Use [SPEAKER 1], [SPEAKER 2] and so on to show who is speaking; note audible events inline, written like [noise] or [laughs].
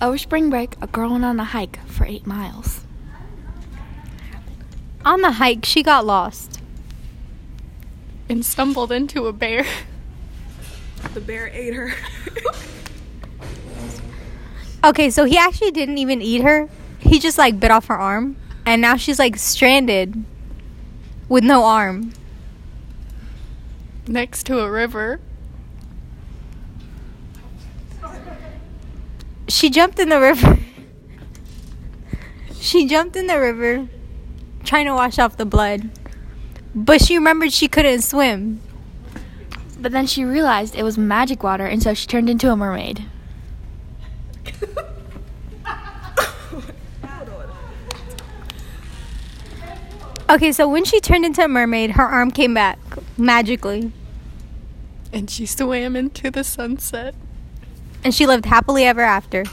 [SPEAKER 1] Over spring break, a girl went on a hike for eight miles.
[SPEAKER 2] On the hike, she got lost.
[SPEAKER 3] And stumbled into a bear. [laughs]
[SPEAKER 4] The bear ate her. [laughs]
[SPEAKER 2] Okay, so he actually didn't even eat her. He just like bit off her arm, and now she's like stranded with no arm.
[SPEAKER 3] next to a river.
[SPEAKER 2] She jumped in the river. she jumped in the river trying to wash off the blood. But she remembered she couldn't swim.
[SPEAKER 1] But then she realized it was magic water, and so she turned into a mermaid.
[SPEAKER 2] Okay, so when she turned into a mermaid, her arm came back magically.
[SPEAKER 3] And she swam into the sunset.
[SPEAKER 2] And she lived happily ever after.